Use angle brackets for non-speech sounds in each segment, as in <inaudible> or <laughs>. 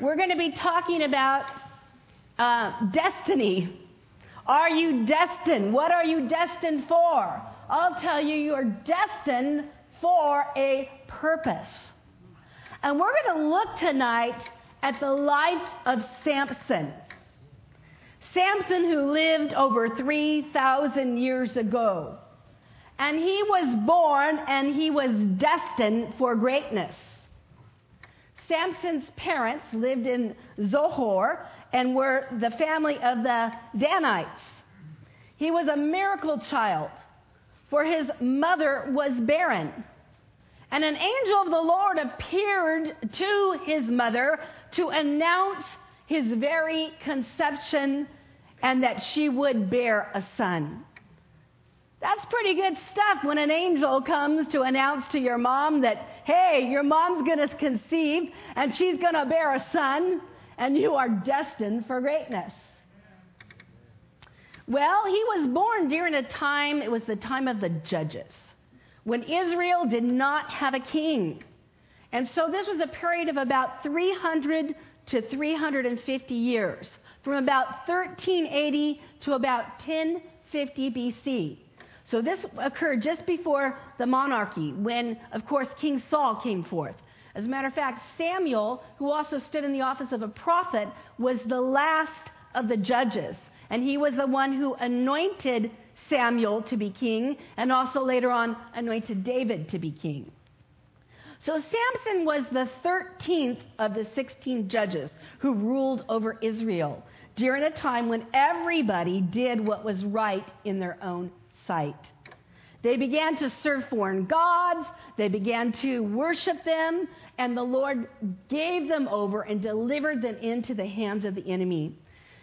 We're going to be talking about uh, destiny. Are you destined? What are you destined for? I'll tell you, you are destined for a purpose. And we're going to look tonight at the life of Samson. Samson, who lived over 3,000 years ago. And he was born and he was destined for greatness. Samson's parents lived in Zorah and were the family of the Danites. He was a miracle child, for his mother was barren. And an angel of the Lord appeared to his mother to announce his very conception and that she would bear a son. That's pretty good stuff when an angel comes to announce to your mom that, hey, your mom's going to conceive and she's going to bear a son and you are destined for greatness. Well, he was born during a time, it was the time of the judges, when Israel did not have a king. And so this was a period of about 300 to 350 years, from about 1380 to about 1050 BC. So this occurred just before the monarchy, when, of course, King Saul came forth. As a matter of fact, Samuel, who also stood in the office of a prophet, was the last of the judges. And he was the one who anointed Samuel to be king, and also later on anointed David to be king. So Samson was the 13th of the 16 judges who ruled over Israel during a time when everybody did what was right in their own sight. They began to serve foreign gods, they began to worship them, and the Lord gave them over and delivered them into the hands of the enemy.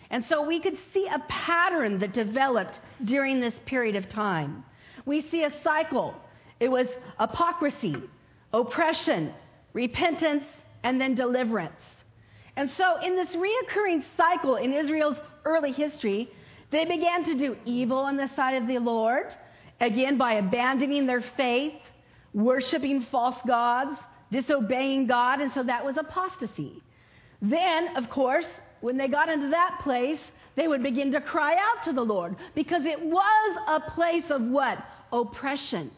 And so we could see a pattern that developed during this period of time. We see a cycle. It was hypocrisy, oppression, repentance, and then deliverance. And so, in this reoccurring cycle in Israel's early history, they began to do evil in the sight of the Lord, again by abandoning their faith, worshiping false gods, disobeying God, and so that was apostasy. Then, of course, when they got into that place, they would begin to cry out to the Lord because it was a place of what? Oppression.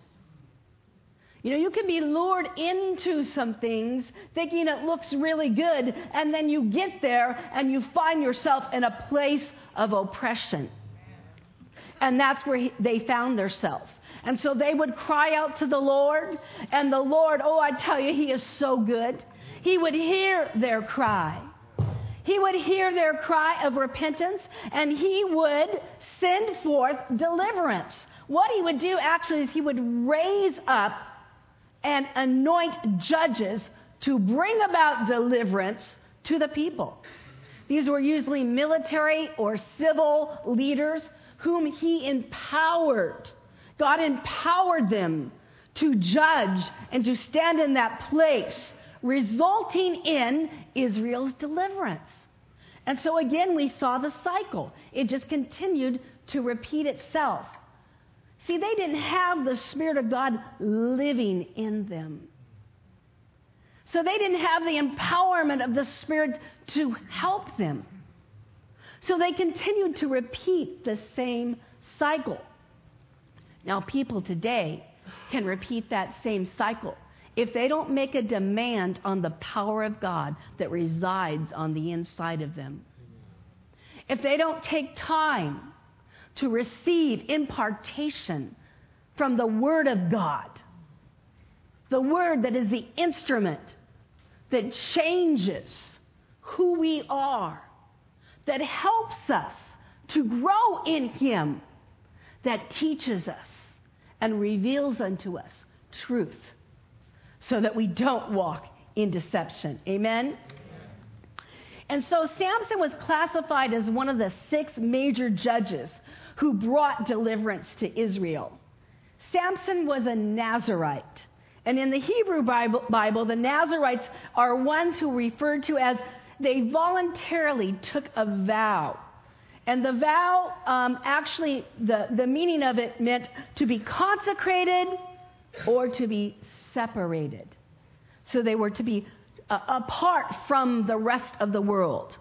You know, you can be lured into some things thinking it looks really good, and then you get there and you find yourself in a place of oppression. And that's where he, they found themselves. And so they would cry out to the Lord, and the Lord, oh, I tell you, He is so good. He would hear their cry. He would hear their cry of repentance, and He would send forth deliverance. What He would do actually is He would raise up and anoint judges to bring about deliverance to the people. These were usually military or civil leaders whom he empowered. God empowered them to judge and to stand in that place, resulting in Israel's deliverance. And so again, we saw the cycle. It just continued to repeat itself. See, they didn't have the Spirit of God living in them. So they didn't have the empowerment of the Spirit to help them. So they continued to repeat the same cycle. Now, people today can repeat that same cycle if they don't make a demand on the power of God that resides on the inside of them. If they don't take time to receive impartation from the Word of God, the Word that is the instrument that changes who we are, that helps us to grow in Him, that teaches us and reveals unto us truth so that we don't walk in deception. Amen? And so Samson was classified as one of the six major judges who brought deliverance to Israel. Samson was a Nazarite. And in the Hebrew Bible, Bible, the Nazarites are ones who are referred to as they voluntarily took a vow. And the vow, um, actually, the, the meaning of it meant to be consecrated or to be separated. So they were to be uh, apart from the rest of the world.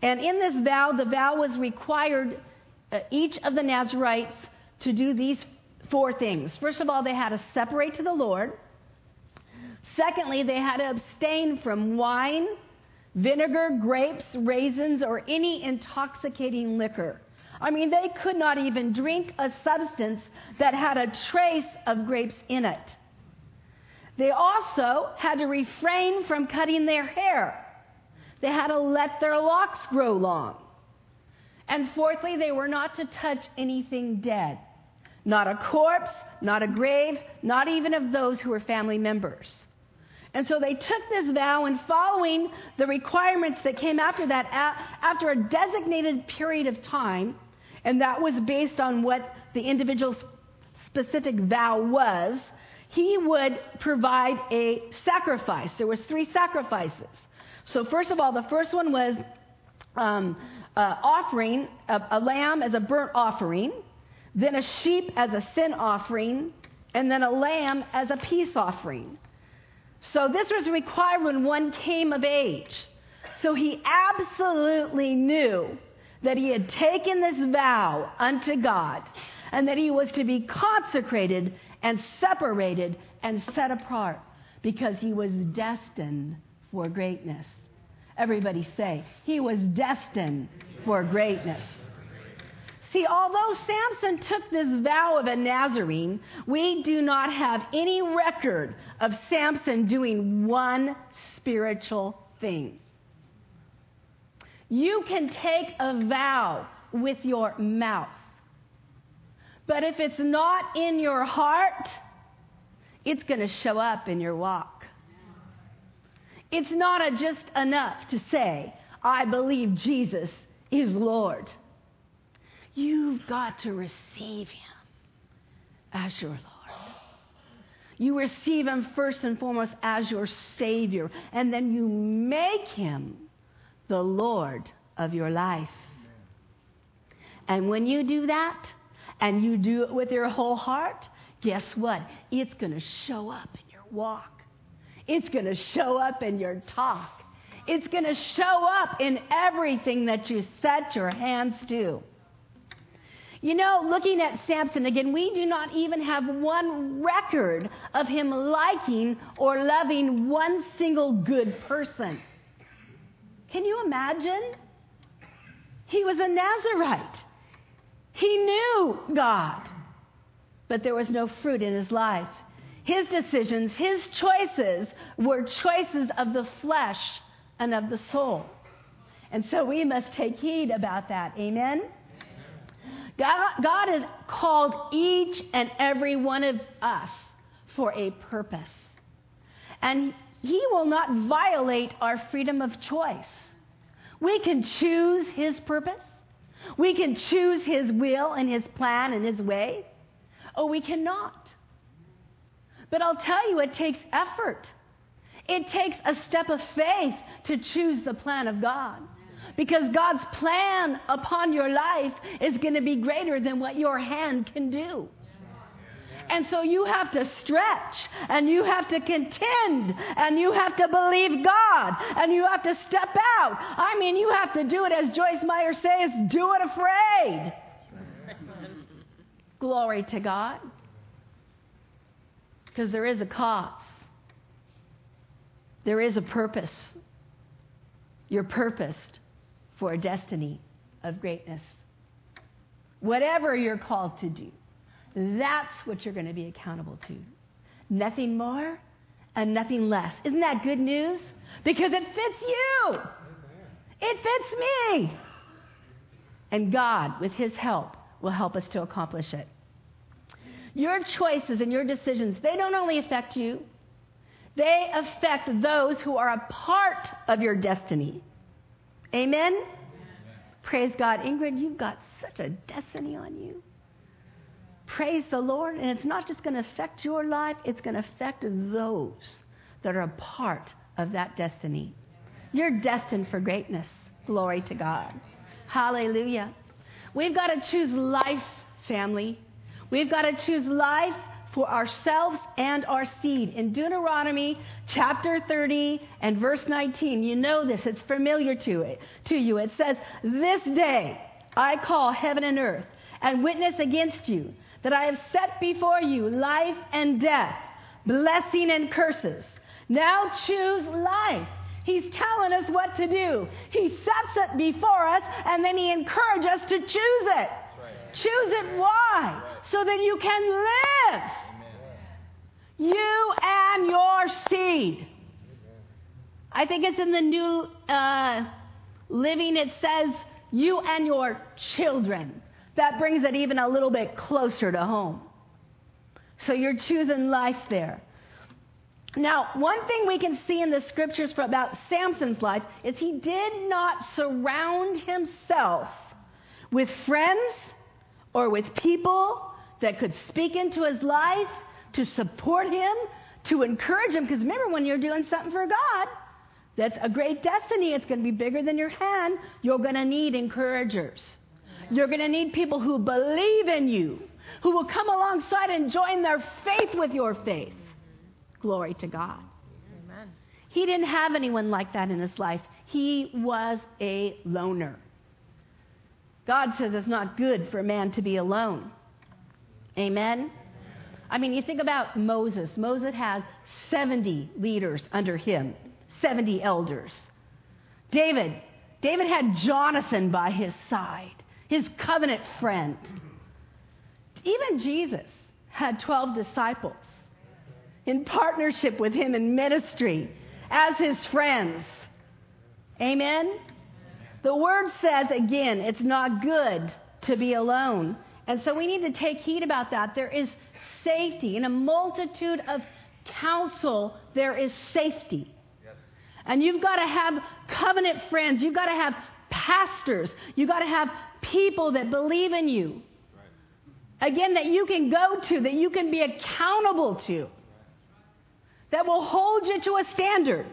And in this vow, the vow was required uh, each of the Nazarites to do these four things. First of all, they had to separate to the Lord. Secondly, they had to abstain from wine, vinegar, grapes, raisins, or any intoxicating liquor. I mean, they could not even drink a substance that had a trace of grapes in it. They also had to refrain from cutting their hair. They had to let their locks grow long. And fourthly, they were not to touch anything dead. Not a corpse, not a grave, not even of those who were family members. And so they took this vow, and following the requirements that came after that, after a designated period of time, and that was based on what the individual's specific vow was, he would provide a sacrifice. There was three sacrifices. So first of all, the first one was um, uh, offering a, a lamb as a burnt offering, then a sheep as a sin offering, and then a lamb as a peace offering. So this was required when one came of age. So he absolutely knew that he had taken this vow unto God and that he was to be consecrated and separated and set apart because he was destined for greatness. Everybody say, he was destined for greatness. See, although Samson took this vow of a Nazarene, we do not have any record of Samson doing one spiritual thing. You can take a vow with your mouth, but if it's not in your heart, it's going to show up in your walk. It's not just enough to say, I believe Jesus is Lord. You've got to receive Him as your Lord. You receive Him first and foremost as your Savior, and then you make Him the Lord of your life. And when you do that, and you do it with your whole heart, guess what? It's going to show up in your walk. It's going to show up in your talk. It's going to show up in everything that you set your hands to. You know, looking at Samson again, we do not even have one record of him liking or loving one single good person. Can you imagine? He was a Nazarite. He knew God, but there was no fruit in his life. His decisions, his choices were choices of the flesh and of the soul. And so we must take heed about that. Amen? God, God has called each and every one of us for a purpose. And He will not violate our freedom of choice. We can choose His purpose. We can choose His will and His plan and His way, or we cannot. But I'll tell you, it takes effort. It takes a step of faith to choose the plan of God. Because God's plan upon your life is going to be greater than what your hand can do. And so you have to stretch and you have to contend and you have to believe God and you have to step out. I mean, you have to do it as Joyce Meyer says, do it afraid. <laughs> Glory to God. Because there is a cause, there is a purpose. You're purposed for a destiny of greatness. Whatever you're called to do, that's what you're going to be accountable to. Nothing more and nothing less. Isn't that good news? Because it fits you. It fits me. And God, with His help, will help us to accomplish it. Your choices and your decisions, they don't only affect you, they affect those who are a part of your destiny. Amen? Amen? Praise God. Ingrid, you've got such a destiny on you. Praise the Lord. And it's not just going to affect your life, it's going to affect those that are a part of that destiny. You're destined for greatness. Glory to God. Hallelujah. We've got to choose life, family. We've got to choose life for ourselves and our seed. In Deuteronomy chapter 30 and verse 19, you know this, it's familiar to it to you. It says, "This day I call heaven and earth and witness against you that I have set before you life and death, blessing and curses. Now choose life." He's telling us what to do. He sets it before us and then he encourages us to choose it. Choose it why? So that you can live. You and your seed. I think it's in the new uh, living, it says, you and your children. That brings it even a little bit closer to home. So you're choosing life there. Now, one thing we can see in the scriptures for about Samson's life is he did not surround himself with friends or with people that could speak into his life to support him, to encourage him. Because remember, when you're doing something for God, that's a great destiny. It's going to be bigger than your hand. You're going to need encouragers. You're going to need people who believe in you, who will come alongside and join their faith with your faith. Glory to God. Amen. He didn't have anyone like that in his life. He was a loner. God says it's not good for a man to be alone. Amen? I mean, you think about Moses. Moses had 70 leaders under him, 70 elders. David, David had Jonathan by his side, his covenant friend. Even Jesus had 12 disciples in partnership with him in ministry as his friends. Amen? The word says, again, it's not good to be alone. And so we need to take heed about that. There is safety. In a multitude of counsel, there is safety. Yes. And you've got to have covenant friends. You've got to have pastors. You've got to have people that believe in you. Right. Again, that you can go to, that you can be accountable to, that will hold you to a standard.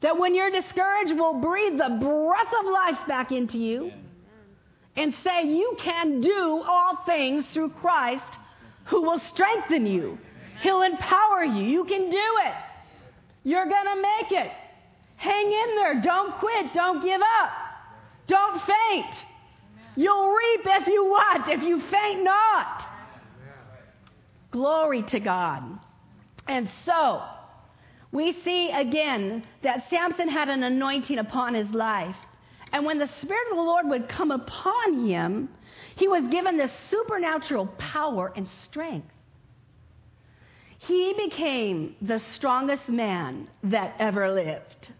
That when you're discouraged, will breathe the breath of life back into you and say, You can do all things through Christ who will strengthen you. He'll empower you. You can do it. You're going to make it. Hang in there. Don't quit. Don't give up. Don't faint. You'll reap if you what? If you faint not. Glory to God. And so, we see again that Samson had an anointing upon his life. And when the Spirit of the Lord would come upon him, he was given this supernatural power and strength. He became the strongest man that ever lived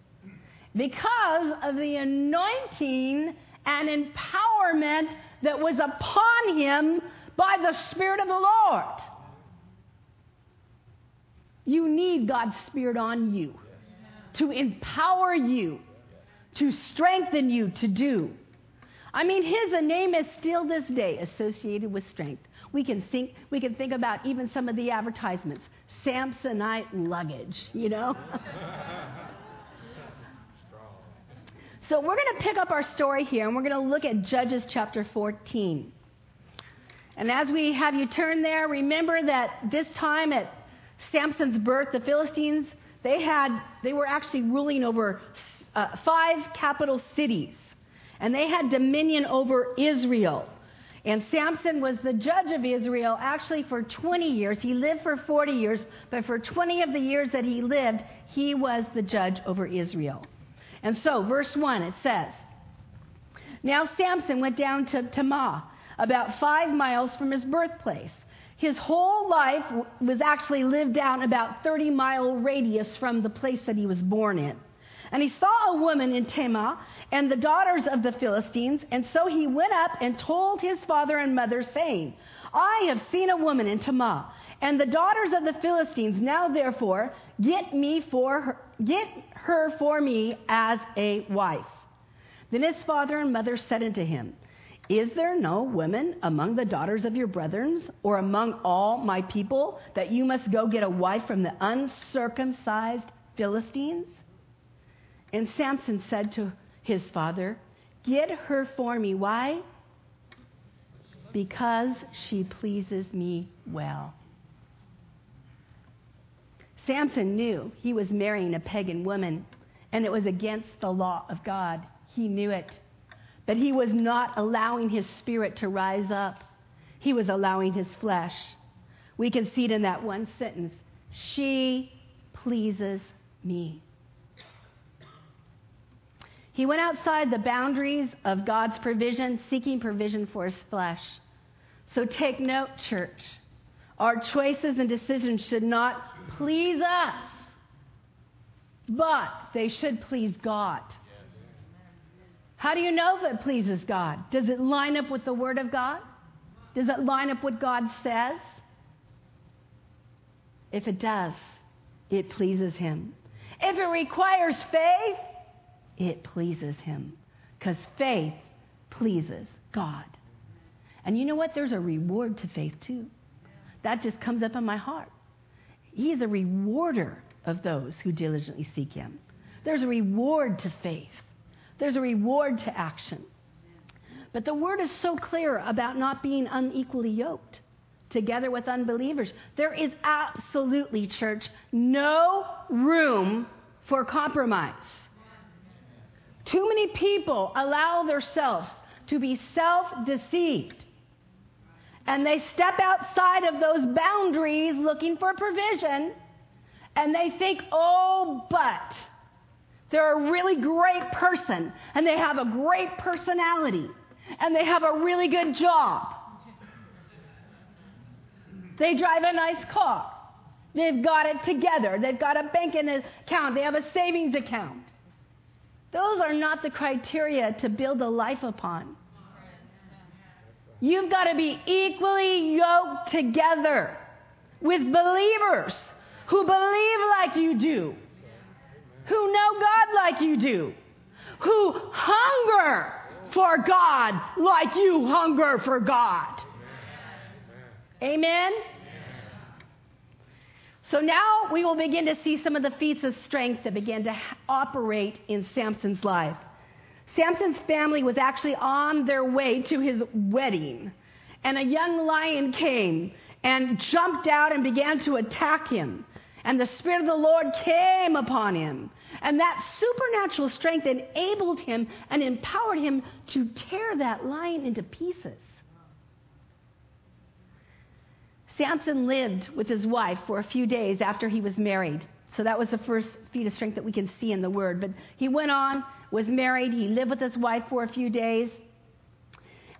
because of the anointing and empowerment that was upon him by the Spirit of the Lord. You need God's Spirit on you to empower you, to strengthen you to do. I mean, his name is still this day associated with strength. We can think, we can think about even some of the advertisements Samsonite luggage, you know? <laughs> so we're going to pick up our story here and we're going to look at Judges chapter 14. And as we have you turn there, remember that this time at Samson's birth, the Philistines, they had, they were actually ruling over uh, five capital cities. And they had dominion over Israel. And Samson was the judge of Israel actually for 20 years. He lived for 40 years, but for 20 of the years that he lived, he was the judge over Israel. And so, verse 1, it says Now Samson went down to Timnah, about five miles from his birthplace. His whole life was actually lived down about 30 mile radius from the place that he was born in. And he saw a woman in Timnah and the daughters of the Philistines, and so he went up and told his father and mother, saying, I have seen a woman in Timnah, and the daughters of the Philistines. Now therefore, get me for her, get her for me as a wife. Then his father and mother said unto him, is there no woman among the daughters of your brethren or among all my people that you must go get a wife from the uncircumcised Philistines? And Samson said to his father, Get her for me. Why? Because she pleases me well. Samson knew he was marrying a pagan woman, and it was against the law of God. He knew it. But he was not allowing his spirit to rise up, he was allowing his flesh. We can see it in that one sentence She pleases me. He went outside the boundaries of God's provision, seeking provision for his flesh. So take note, church. Our choices and decisions should not please us, but they should please God. How do you know if it pleases God? Does it line up with the Word of God? Does it line up what God says? If it does, it pleases Him. If it requires faith, it pleases Him. Because faith pleases God. And you know what? There's a reward to faith too. That just comes up in my heart. He is a rewarder of those who diligently seek Him. There's a reward to faith, there's a reward to action. But the word is so clear about not being unequally yoked together with unbelievers. There is absolutely, church, no room for compromise. Too many people allow themselves to be self deceived. And they step outside of those boundaries looking for provision. And they think, oh, but they're a really great person. And they have a great personality. And they have a really good job. They drive a nice car. They've got it together. They've got a banking account. They have a savings account. Those are not the criteria to build a life upon. You've got to be equally yoked together with believers who believe like you do, who know God like you do, who hunger for God like you hunger for God. Amen? So now we will begin to see some of the feats of strength that began to operate in Samson's life. Samson's family was actually on their way to his wedding, and a young lion came and jumped out and began to attack him. And the Spirit of the Lord came upon him. And that supernatural strength enabled him and empowered him to tear that lion into pieces. Samson lived with his wife for a few days after he was married. So that was the first feat of strength that we can see in the word. But he went on, was married, he lived with his wife for a few days.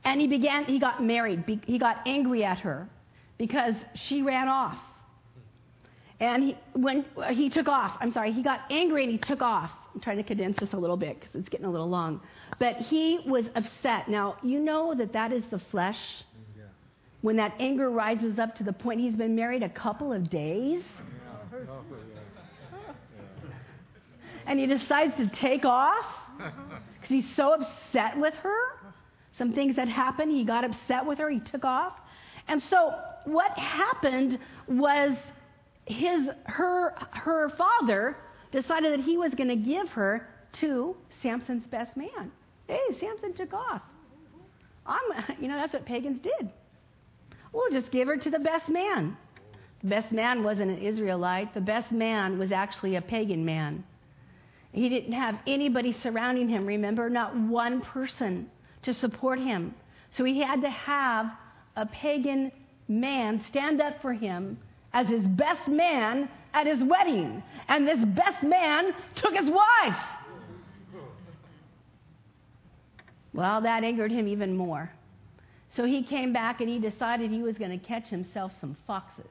And he began, he got married. He got angry at her because she ran off. And he, when he took off, I'm sorry, he got angry and he took off. I'm trying to condense this a little bit because it's getting a little long. But he was upset. Now, you know that that is the flesh when that anger rises up to the point he's been married a couple of days and he decides to take off because he's so upset with her. Some things had happened. He got upset with her. He took off. And so what happened was his her her father decided that he was going to give her to Samson's best man. Hey, Samson took off. I'm, <laughs> you know, that's what pagans did. We'll just give her to the best man. The best man wasn't an Israelite. The best man was actually a pagan man. He didn't have anybody surrounding him, remember? Not one person to support him. So he had to have a pagan man stand up for him as his best man at his wedding. And this best man took his wife. Well, that angered him even more. So he came back and he decided he was going to catch himself some foxes.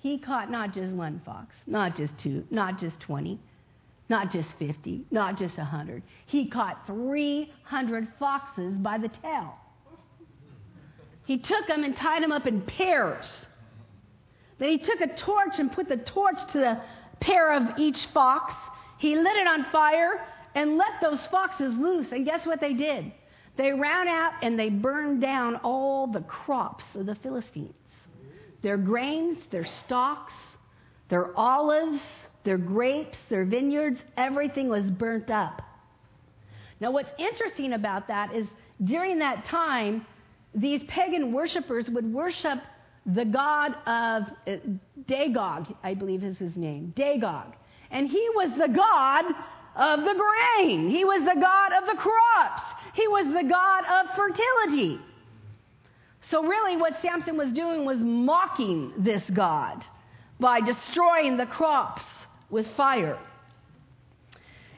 He caught not just one fox, not just two, not just 20, not just 50, not just 100. He caught 300 foxes by the tail. He took them and tied them up in pairs. Then he took a torch and put the torch to the pair of each fox. He lit it on fire and let those foxes loose. And guess what they did? They ran out and they burned down all the crops of the Philistines their grains, their stalks, their olives, their grapes, their vineyards, everything was burnt up. Now, what's interesting about that is during that time, these pagan worshippers would worship the god of uh, Dagog, I believe is his name, Dagog. And he was the god of the grain. He was the god of the crops. He was the god of fertility. So, really, what Samson was doing was mocking this God by destroying the crops with fire.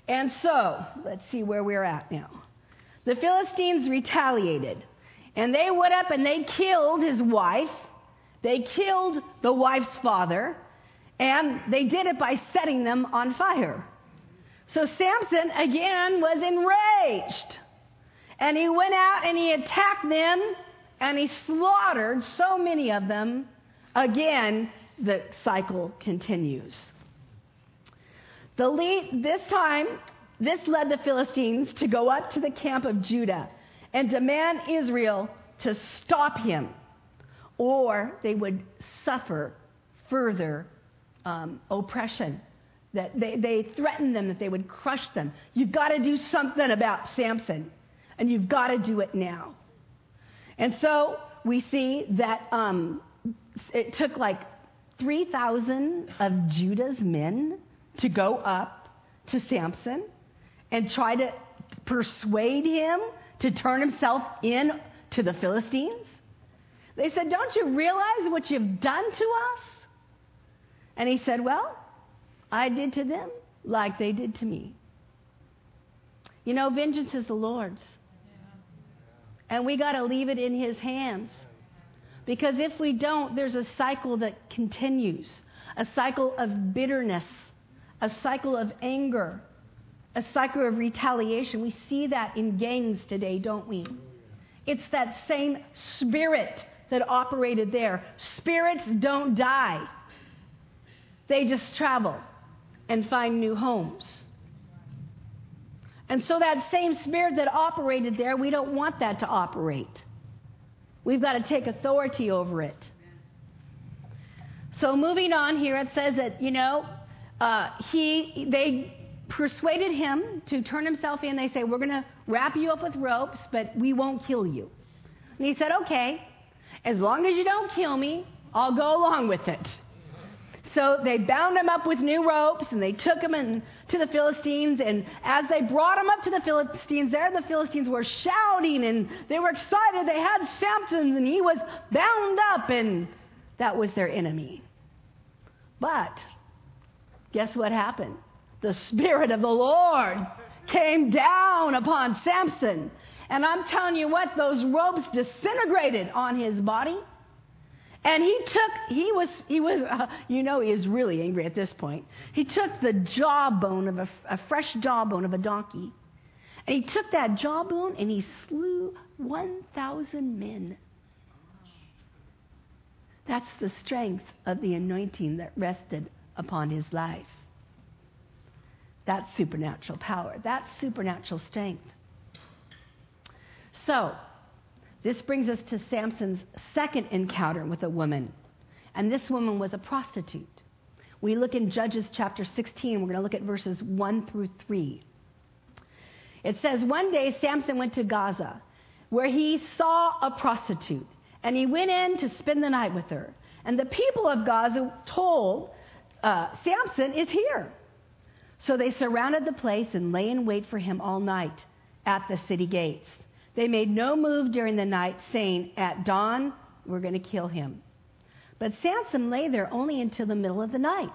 And so, let's see where we're at now. The Philistines retaliated, and they went up and they killed his wife. They killed the wife's father, and they did it by setting them on fire. So Samson again was enraged. And he went out and he attacked them and he slaughtered so many of them. Again, the cycle continues. The lead, this time, this led the Philistines to go up to the camp of Judah and demand Israel to stop him, or they would suffer further um, oppression. That they, they threatened them that they would crush them. You've got to do something about Samson, and you've got to do it now. And so we see that um, it took like 3,000 of Judah's men to go up to Samson and try to persuade him to turn himself in to the Philistines. They said, Don't you realize what you've done to us? And he said, Well, I did to them like they did to me. You know, vengeance is the Lord's. And we got to leave it in his hands. Because if we don't, there's a cycle that continues a cycle of bitterness, a cycle of anger, a cycle of retaliation. We see that in gangs today, don't we? It's that same spirit that operated there. Spirits don't die, they just travel and find new homes. And so, that same spirit that operated there, we don't want that to operate. We've got to take authority over it. So, moving on here, it says that, you know, uh, he, they persuaded him to turn himself in. They say, We're going to wrap you up with ropes, but we won't kill you. And he said, Okay, as long as you don't kill me, I'll go along with it. So they bound him up with new ropes and they took him in, to the Philistines. And as they brought him up to the Philistines, there the Philistines were shouting and they were excited. They had Samson and he was bound up, and that was their enemy. But guess what happened? The Spirit of the Lord came down upon Samson. And I'm telling you what, those ropes disintegrated on his body. And he took, he was, he was, <laughs> uh, you know, he is really angry at this point. He took the jawbone of a, a fresh jawbone of a donkey. And he took that jawbone and he slew 1,000 men. That's the strength of the anointing that rested upon his life. That's supernatural power. That's supernatural strength. So, this brings us to Samson's second encounter with a woman. And this woman was a prostitute. We look in Judges chapter 16. We're going to look at verses 1 through 3. It says, One day Samson went to Gaza, where he saw a prostitute, and he went in to spend the night with her. And the people of Gaza told, uh, Samson is here. So they surrounded the place and lay in wait for him all night at the city gates. They made no move during the night, saying, At dawn, we're going to kill him. But Samson lay there only until the middle of the night.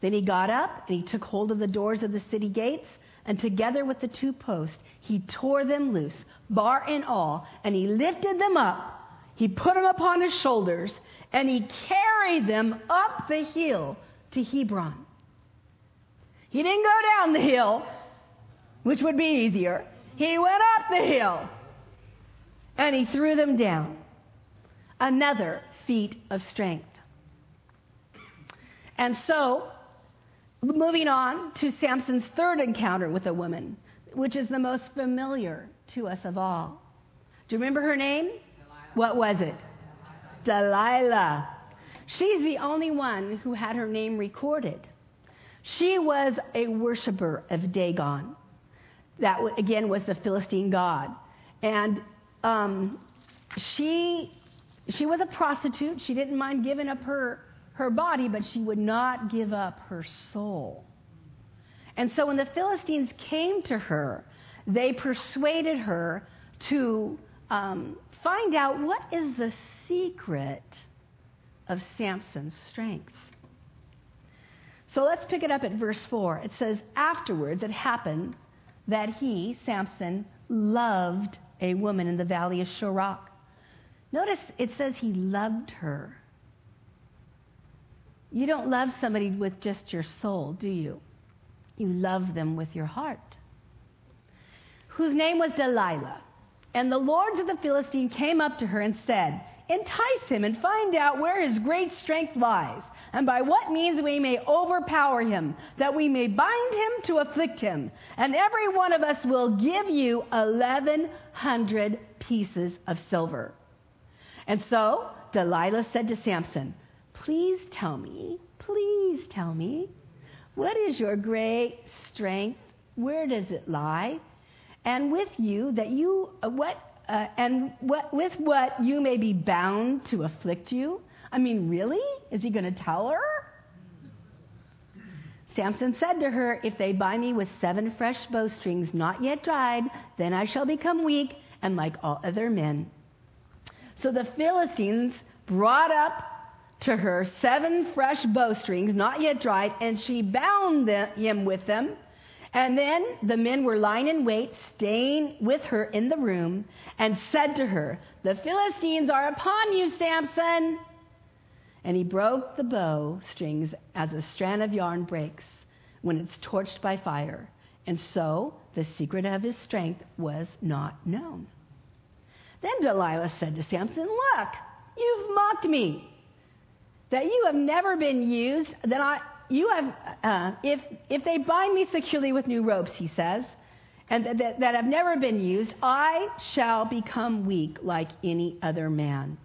Then he got up and he took hold of the doors of the city gates, and together with the two posts, he tore them loose, bar and all, and he lifted them up. He put them upon his shoulders, and he carried them up the hill to Hebron. He didn't go down the hill, which would be easier. He went up the hill and he threw them down. Another feat of strength. And so, moving on to Samson's third encounter with a woman, which is the most familiar to us of all. Do you remember her name? Delilah. What was it? Delilah. She's the only one who had her name recorded. She was a worshiper of Dagon. That, again, was the Philistine god. And um, she she was a prostitute. She didn't mind giving up her, her body, but she would not give up her soul. And so when the Philistines came to her, they persuaded her to um, find out what is the secret of Samson's strength. So let's pick it up at verse 4. It says, Afterwards it happened that he, Samson, loved a woman in the valley of Sorek. Notice it says he loved her. You don't love somebody with just your soul, do you? You love them with your heart. Whose name was Delilah. And the lords of the Philistine came up to her and said, Entice him and find out where his great strength lies, and by what means we may overpower him, that we may bind him to afflict him. And every one of us will give you 1,100 pieces of silver. And so Delilah said to Samson, Please tell me, please tell me, what is your great strength? Where does it lie? And with you, that you, uh, what, uh, and what, with what you may be bound to afflict you? I mean, really? Is he going to tell her? Samson said to her, If they buy me with seven fresh bowstrings not yet dried, then I shall become weak and like all other men. So the Philistines brought up to her seven fresh bowstrings, not yet dried, and she bound them, him with them. And then the men were lying in wait, staying with her in the room, and said to her, The Philistines are upon you, Samson. And he broke the bow strings as a strand of yarn breaks when it's torched by fire. And so the secret of his strength was not known. Then Delilah said to Samson, Look, you've mocked me. That you have never been used, that I, you have, uh, if, if they bind me securely with new ropes, he says, and that, that, that have never been used, I shall become weak like any other man.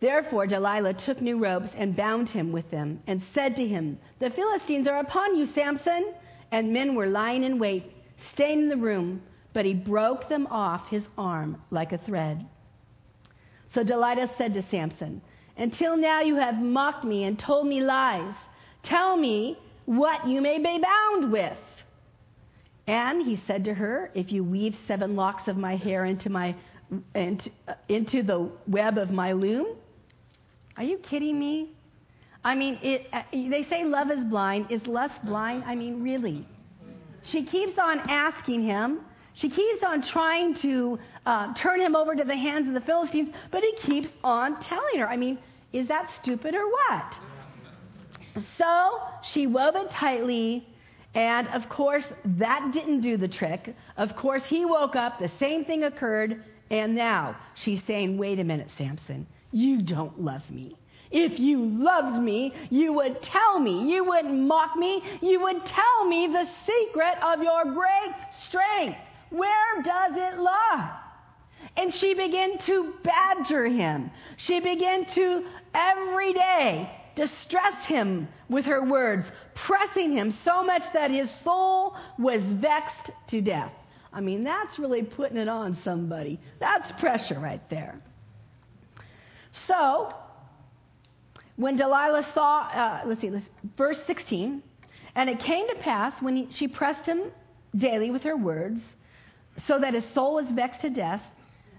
Therefore, Delilah took new ropes and bound him with them, and said to him, The Philistines are upon you, Samson. And men were lying in wait, staying in the room but he broke them off his arm like a thread. So Delilah said to Samson, Until now you have mocked me and told me lies. Tell me what you may be bound with. And he said to her, If you weave seven locks of my hair into, my, into, into the web of my loom. Are you kidding me? I mean, it, uh, they say love is blind. Is lust blind? I mean, really. She keeps on asking him, she keeps on trying to uh, turn him over to the hands of the Philistines, but he keeps on telling her. I mean, is that stupid or what? So she wove it tightly, and of course, that didn't do the trick. Of course, he woke up, the same thing occurred, and now she's saying, Wait a minute, Samson, you don't love me. If you loved me, you would tell me. You wouldn't mock me. You would tell me the secret of your great strength. Where does it lie? And she began to badger him. She began to every day distress him with her words, pressing him so much that his soul was vexed to death. I mean, that's really putting it on somebody. That's pressure right there. So, when Delilah saw, uh, let's see, let's, verse 16, and it came to pass when he, she pressed him daily with her words, so that his soul was vexed to death,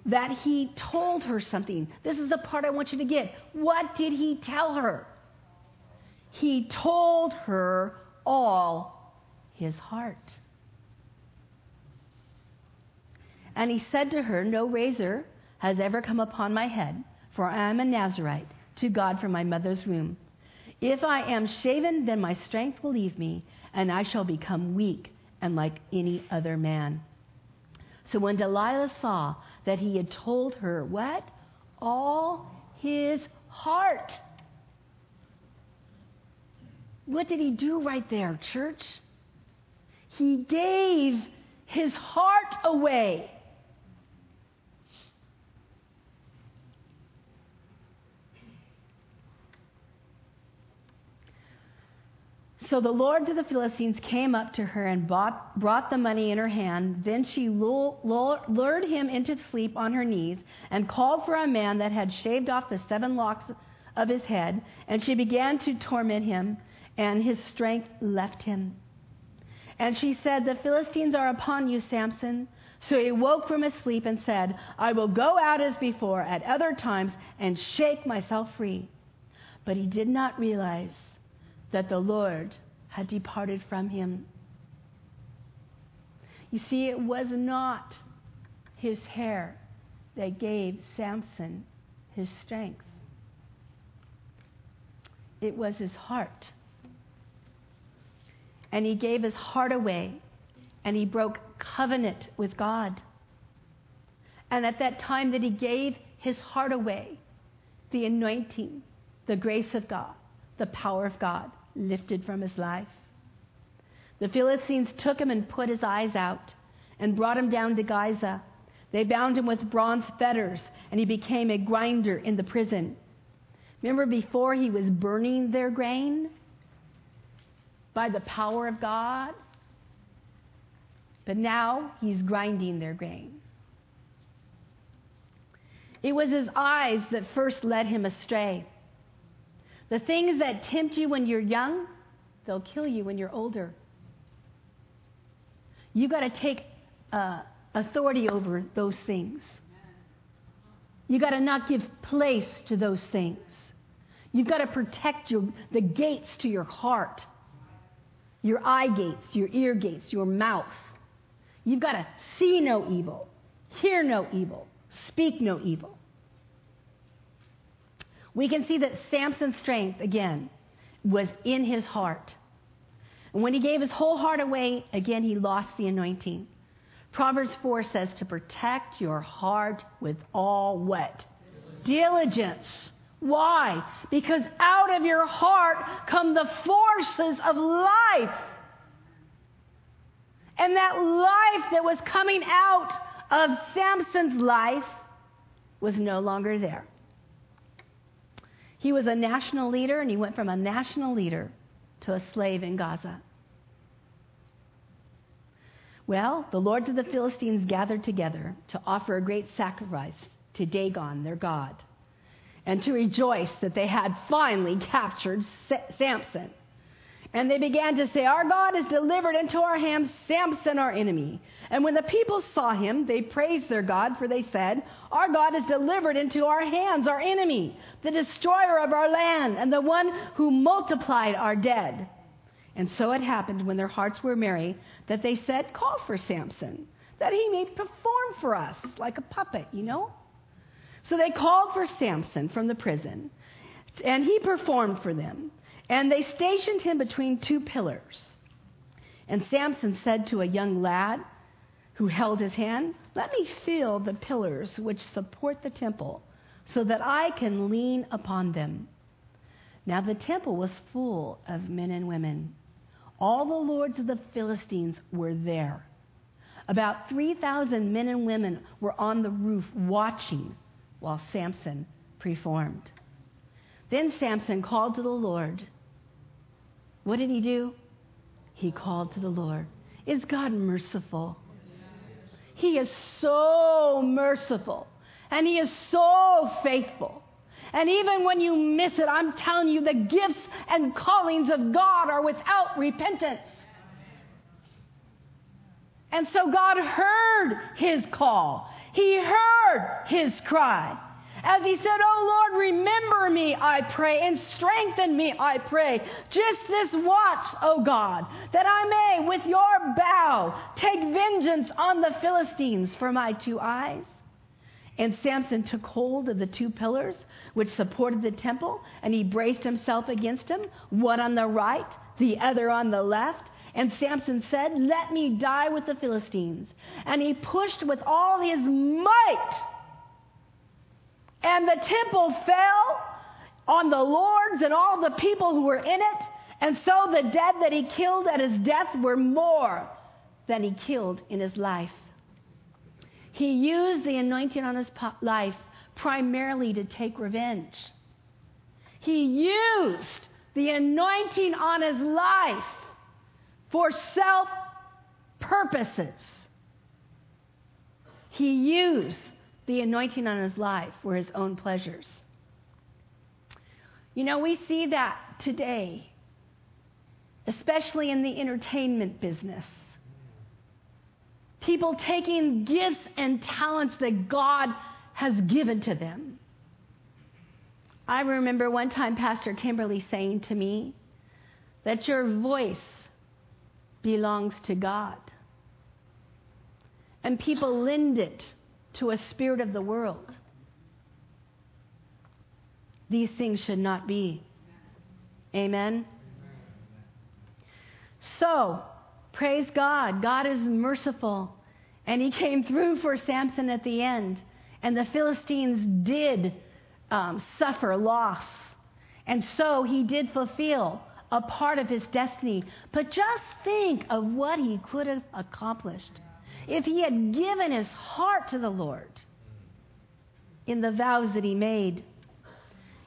that he told her something. This is the part I want you to get. What did he tell her? He told her all his heart. And he said to her, No razor has ever come upon my head, for I am a Nazarite to God from my mother's womb. If I am shaven, then my strength will leave me, and I shall become weak and like any other man. So when Delilah saw that he had told her what? All his heart. What did he do right there, church? He gave his heart away. So the lords of the Philistines came up to her and bought, brought the money in her hand. Then she lured him into sleep on her knees and called for a man that had shaved off the seven locks of his head. And she began to torment him, and his strength left him. And she said, The Philistines are upon you, Samson. So he woke from his sleep and said, I will go out as before at other times and shake myself free. But he did not realize that the Lord had departed from him. You see, it was not his hair that gave Samson his strength, it was his heart. And he gave his heart away and he broke covenant with God. And at that time that he gave his heart away, the anointing, the grace of God, the power of God lifted from his life. The Philistines took him and put his eyes out and brought him down to Gaza. They bound him with bronze fetters, and he became a grinder in the prison. Remember before he was burning their grain? By the power of God? But now he's grinding their grain. It was his eyes that first led him astray. The things that tempt you when you're young, they'll kill you when you're older. You've got to take uh, authority over those things. You've got to not give place to those things. You've got to protect your, the gates to your heart, your eye gates, your ear gates, your mouth. You've got to see no evil, hear no evil, speak no evil we can see that Samson's strength, again, was in his heart. And when he gave his whole heart away, again, he lost the anointing. Proverbs 4 says to protect your heart with all what? Diligence. Why? Because out of your heart come the forces of life. And that life that was coming out of Samson's life was no longer there. He was a national leader, and he went from a national leader to a slave in Gaza. Well, the lords of the Philistines gathered together to offer a great sacrifice to Dagon, their god, and to rejoice that they had finally captured Samson. And they began to say, Our God is delivered into our hands, Samson our enemy. And when the people saw him, they praised their God, for they said, Our God is delivered into our hands, our enemy, the destroyer of our land, and the one who multiplied our dead. And so it happened when their hearts were merry that they said, Call for Samson, that he may perform for us like a puppet, you know? So they called for Samson from the prison, and he performed for them. And they stationed him between two pillars. And Samson said to a young lad who held his hand, Let me feel the pillars which support the temple, so that I can lean upon them. Now the temple was full of men and women. All the lords of the Philistines were there. About 3,000 men and women were on the roof watching while Samson performed. Then Samson called to the Lord what did he do? He called to the Lord. Is God merciful? He is so merciful. And He is so faithful. And even when you miss it, I'm telling you, the gifts and callings of God are without repentance. And so God heard his call. He heard his cry. As he said, Oh Lord, remember I pray, and strengthen me, I pray. Just this watch, O God, that I may, with your bow, take vengeance on the Philistines for my two eyes. And Samson took hold of the two pillars which supported the temple, and he braced himself against them, one on the right, the other on the left. And Samson said, Let me die with the Philistines. And he pushed with all his might and the temple fell on the lords and all the people who were in it. And so the dead that he killed at his death were more than he killed in his life. He used the anointing on his life primarily to take revenge. He used the anointing on his life for self purposes. He used the anointing on his life for his own pleasures. You know, we see that today, especially in the entertainment business. People taking gifts and talents that God has given to them. I remember one time Pastor Kimberly saying to me that your voice belongs to God. And people lend it to a spirit of the world. These things should not be. Amen? So, praise God. God is merciful. And He came through for Samson at the end. And the Philistines did um, suffer loss. And so He did fulfill a part of His destiny. But just think of what He could have accomplished if He had given His heart to the Lord in the vows that He made.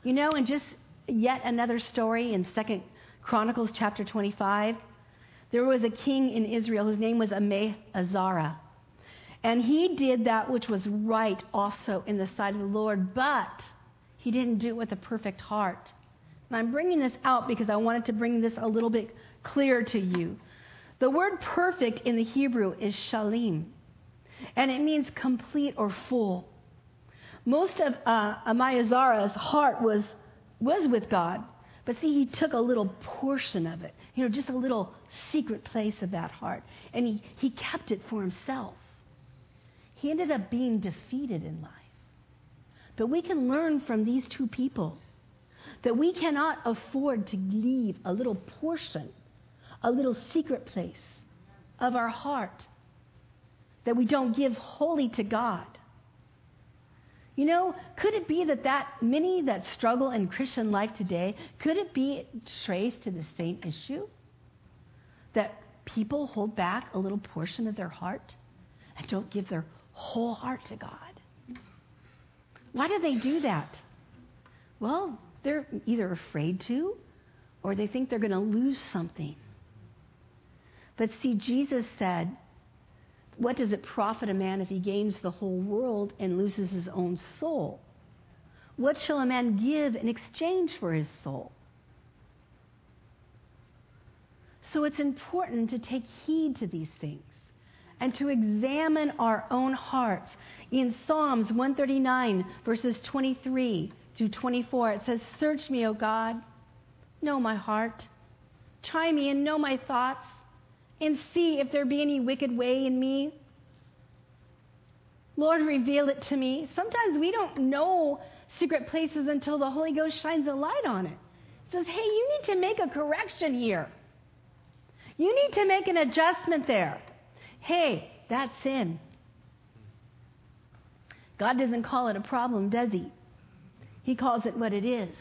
You know, and just yet another story in Second Chronicles chapter 25, there was a king in Israel whose name was Amaziah. And he did that which was right also in the sight of the Lord, but he didn't do it with a perfect heart. And I'm bringing this out because I wanted to bring this a little bit clearer to you. The word perfect in the Hebrew is shalim, and it means complete or full. Most of uh, heart was, was with God, but see, he took a little portion of it, you know, just a little secret place of that heart, and he, he kept it for himself. He ended up being defeated in life. But we can learn from these two people that we cannot afford to leave a little portion, a little secret place of our heart that we don't give wholly to God. You know, could it be that that many that struggle in Christian life today, could it be traced to the same issue? That people hold back a little portion of their heart and don't give their whole heart to God. Why do they do that? Well, they're either afraid to or they think they're going to lose something. But see, Jesus said, what does it profit a man if he gains the whole world and loses his own soul? What shall a man give in exchange for his soul? So it's important to take heed to these things and to examine our own hearts. In Psalms 139, verses 23 through 24, it says, Search me, O God, know my heart. Try me and know my thoughts and see if there be any wicked way in me. Lord, reveal it to me. Sometimes we don't know secret places until the Holy Ghost shines a light on it. Says, hey, you need to make a correction here. You need to make an adjustment there. Hey, that's sin. God doesn't call it a problem, does he? He calls it what it is.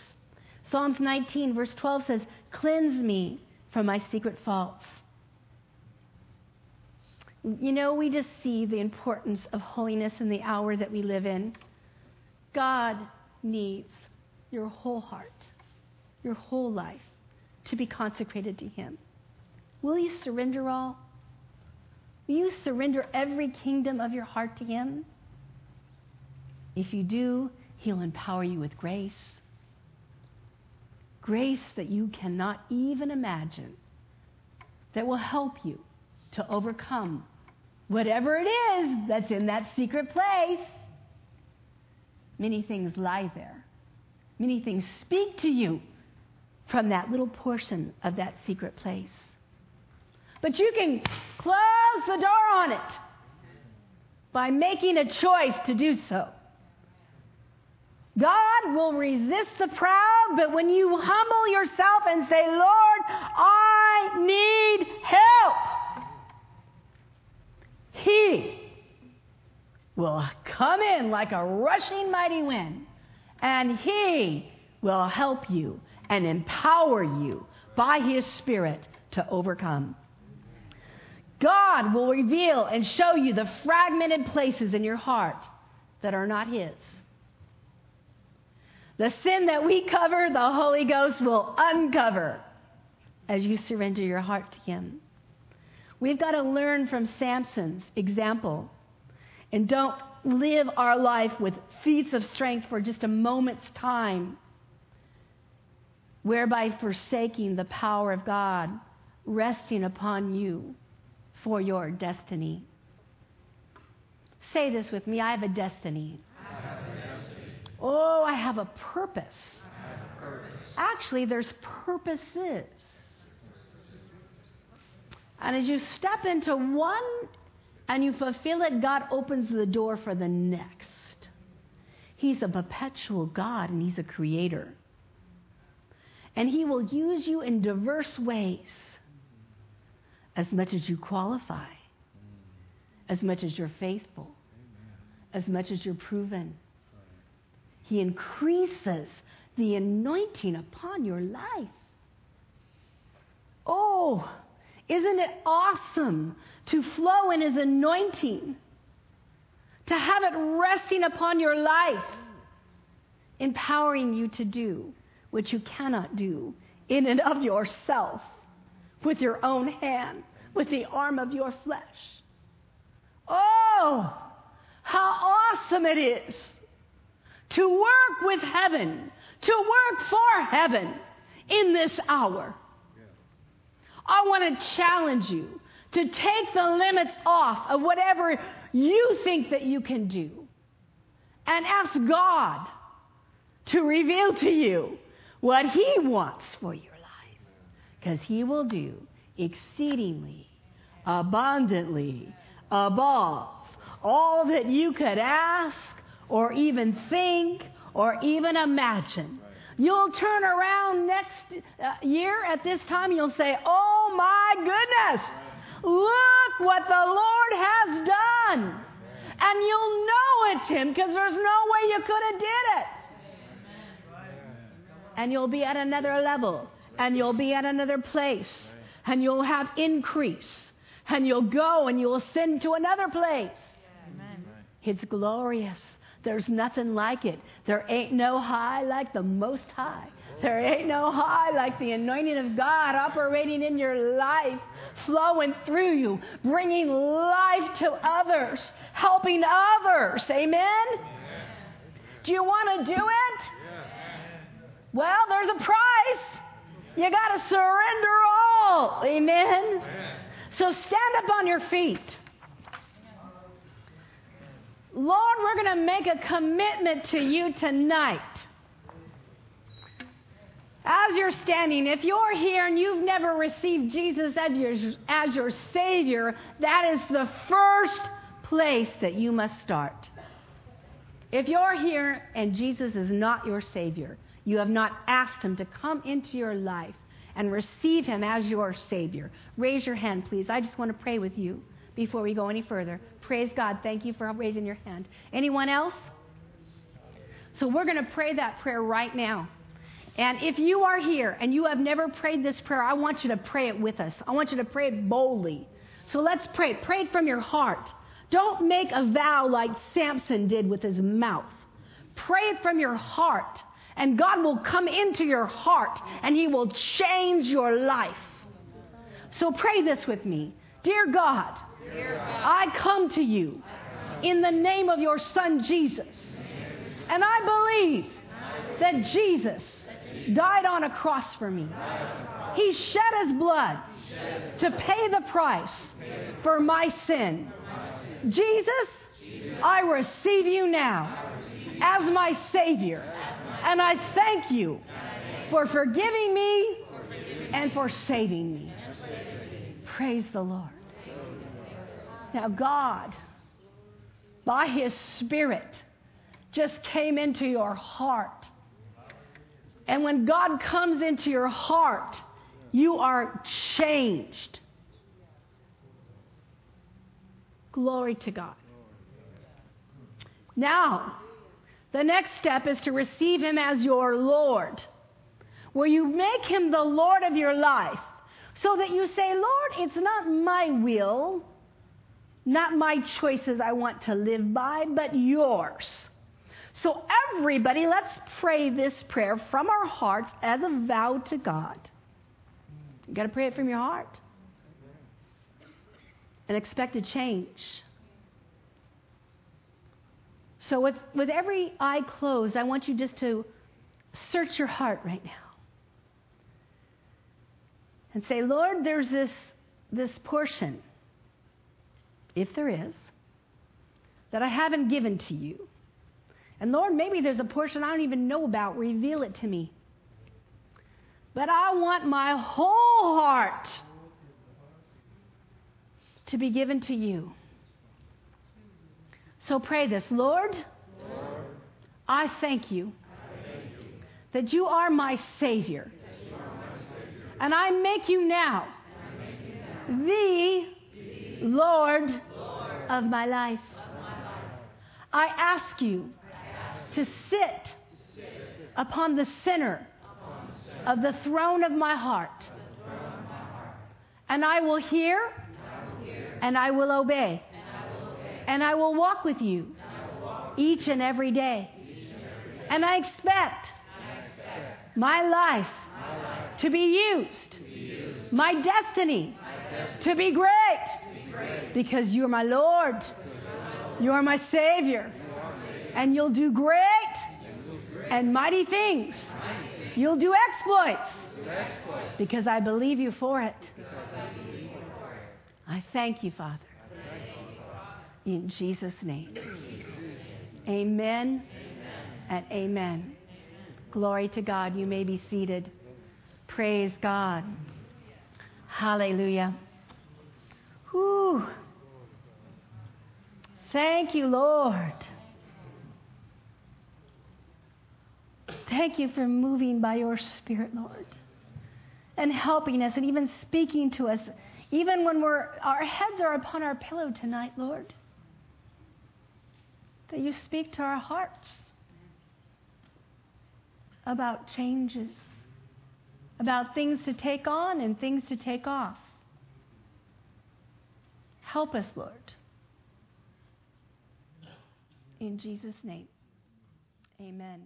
Psalms 19, verse 12 says, Cleanse me from my secret faults. You know, we just see the importance of holiness in the hour that we live in. God needs your whole heart, your whole life to be consecrated to Him. Will you surrender all? Will you surrender every kingdom of your heart to Him? If you do, He'll empower you with grace. Grace that you cannot even imagine, that will help you to overcome whatever it is that's in that secret place. Many things lie there. Many things speak to you from that little portion of that secret place. But you can close the door on it by making a choice to do so. God will resist the proud, but when you humble yourself and say, Lord, I need help, he will come in like a rushing mighty wind, and He will help you and empower you by His Spirit to overcome. God will reveal and show you the fragmented places in your heart that are not His. The sin that we cover, the Holy Ghost will uncover as you surrender your heart to Him. We've got to learn from Samson's example and don't live our life with feats of strength for just a moment's time, whereby forsaking the power of God resting upon you for your destiny. Say this with me I have a destiny. Have a destiny. Oh, I have a purpose. Have a purpose. Actually, there's purposes. And as you step into one and you fulfill it, God opens the door for the next. He's a perpetual God and He's a creator. And He will use you in diverse ways as much as you qualify, as much as you're faithful, as much as you're proven. He increases the anointing upon your life. Oh, isn't it awesome to flow in His anointing? To have it resting upon your life, empowering you to do what you cannot do in and of yourself with your own hand, with the arm of your flesh. Oh, how awesome it is to work with heaven, to work for heaven in this hour. I want to challenge you to take the limits off of whatever you think that you can do and ask God to reveal to you what He wants for your life. Because He will do exceedingly, abundantly, above all that you could ask or even think or even imagine. You'll turn around next uh, year at this time, you'll say, Oh my goodness, look what the Lord has done. And you'll know it's Him because there's no way you could have did it. And you'll be at another level, and you'll be at another place, and you'll have increase, and you'll go and you'll ascend to another place. It's glorious. There's nothing like it. There ain't no high like the Most High. There ain't no high like the anointing of God operating in your life, flowing through you, bringing life to others, helping others. Amen? Do you want to do it? Well, there's a price. You got to surrender all. Amen? So stand up on your feet. Lord, we're going to make a commitment to you tonight. As you're standing, if you're here and you've never received Jesus as your, as your Savior, that is the first place that you must start. If you're here and Jesus is not your Savior, you have not asked Him to come into your life and receive Him as your Savior, raise your hand, please. I just want to pray with you before we go any further. Praise God. Thank you for raising your hand. Anyone else? So we're going to pray that prayer right now. And if you are here and you have never prayed this prayer, I want you to pray it with us. I want you to pray it boldly. So let's pray. Pray it from your heart. Don't make a vow like Samson did with his mouth. Pray it from your heart, and God will come into your heart and He will change your life. So pray this with me Dear God, I come to you in the name of your Son Jesus. And I believe that Jesus died on a cross for me. He shed his blood to pay the price for my sin. Jesus, I receive you now as my Savior. And I thank you for forgiving me and for saving me. Praise the Lord. Now, God, by His Spirit, just came into your heart. And when God comes into your heart, you are changed. Glory to God. Now, the next step is to receive Him as your Lord, where you make Him the Lord of your life, so that you say, Lord, it's not my will, not my choices I want to live by, but yours. So, everybody, let's pray this prayer from our hearts as a vow to God. You've got to pray it from your heart and expect a change. So, with, with every eye closed, I want you just to search your heart right now and say, Lord, there's this, this portion, if there is, that I haven't given to you. And Lord, maybe there's a portion I don't even know about. Reveal it to me. But I want my whole heart to be given to you. So pray this Lord, Lord, I thank you I thank you that you are my Savior. are my Savior. And I make you now I make you now the Lord of my life. I ask you to sit upon the center of the throne of my heart, and I will hear and I will obey, and I will walk with you each and every day. and I expect my life to be used, my destiny to be great. Because you are my Lord, you are my Savior, and you'll do great and mighty things. You'll do exploits because I believe you for it. I thank you, Father. In Jesus' name. Amen and amen. Glory to God. You may be seated. Praise God. Hallelujah. Whew. Thank you, Lord. Thank you for moving by your Spirit, Lord, and helping us and even speaking to us, even when we're, our heads are upon our pillow tonight, Lord. That you speak to our hearts about changes, about things to take on and things to take off. Help us, Lord. In Jesus' name, amen.